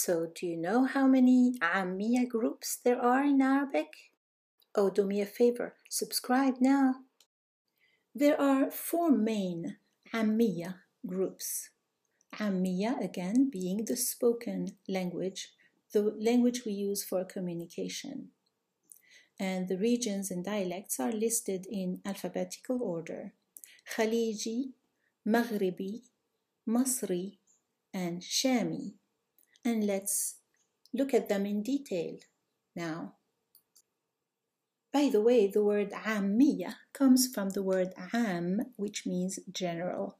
So, do you know how many Amiya groups there are in Arabic? Oh, do me a favor, subscribe now. There are four main Amiya groups. Amiya, again, being the spoken language, the language we use for communication. And the regions and dialects are listed in alphabetical order. Khaliji, Maghribi, Masri, and Shami. And let's look at them in detail now. By the way, the word Ammiya comes from the word Am, which means general.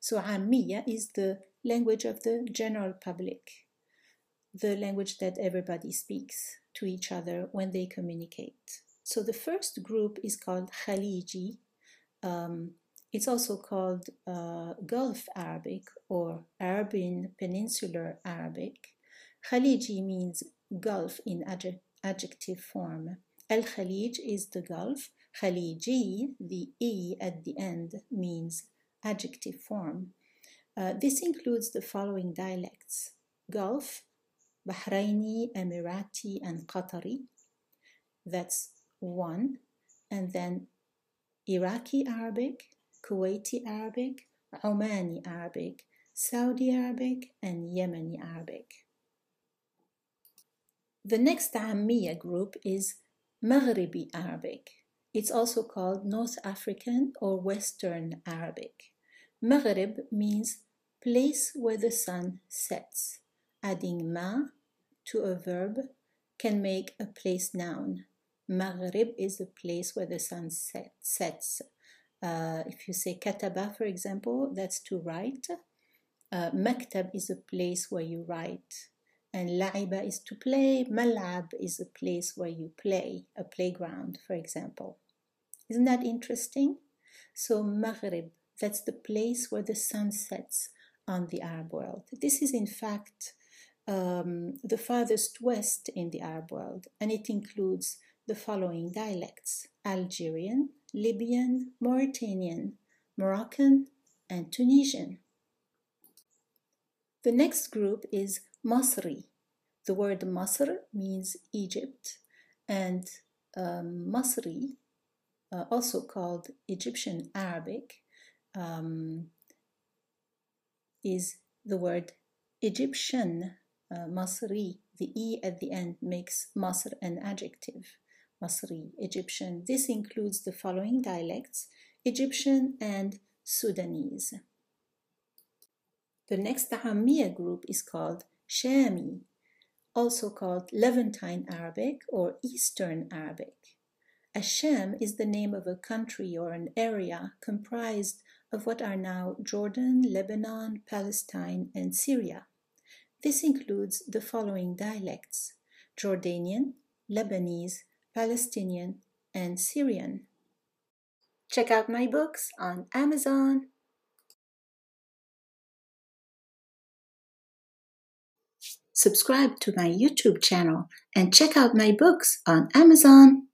So Ammiya is the language of the general public, the language that everybody speaks to each other when they communicate. So the first group is called Khaliji. Um, it's also called uh, Gulf Arabic or Arabian Peninsular Arabic. Khaliji means Gulf in adject adjective form. Al Khalij is the Gulf. Khaliji, the E at the end, means adjective form. Uh, this includes the following dialects Gulf, Bahraini, Emirati, and Qatari. That's one. And then Iraqi Arabic, Kuwaiti Arabic, Omani Arabic, Saudi Arabic, and Yemeni Arabic. The next Ammiya group is Maghribi Arabic. It's also called North African or Western Arabic. Maghrib means place where the sun sets. Adding ma to a verb can make a place noun. Maghrib is the place where the sun set, sets. Uh, if you say kataba, for example, that's to write. Uh, maktab is a place where you write. And la'iba is to play. Mal'ab is a place where you play, a playground, for example. Isn't that interesting? So, Maghrib, that's the place where the sun sets on the Arab world. This is, in fact, um, the farthest west in the Arab world, and it includes the following dialects Algerian, Libyan, Mauritanian, Moroccan, and Tunisian. The next group is Masri. The word Masr means Egypt, and um, Masri, uh, also called Egyptian Arabic, um, is the word Egyptian, uh, Masri. The E at the end makes Masr an adjective. Masri, Egyptian. This includes the following dialects Egyptian and Sudanese. The next Ammiya group is called Shami, also called Levantine Arabic or Eastern Arabic. Asham is the name of a country or an area comprised of what are now Jordan, Lebanon, Palestine, and Syria. This includes the following dialects Jordanian, Lebanese, Palestinian, and Syrian. Check out my books on Amazon. Subscribe to my YouTube channel and check out my books on Amazon.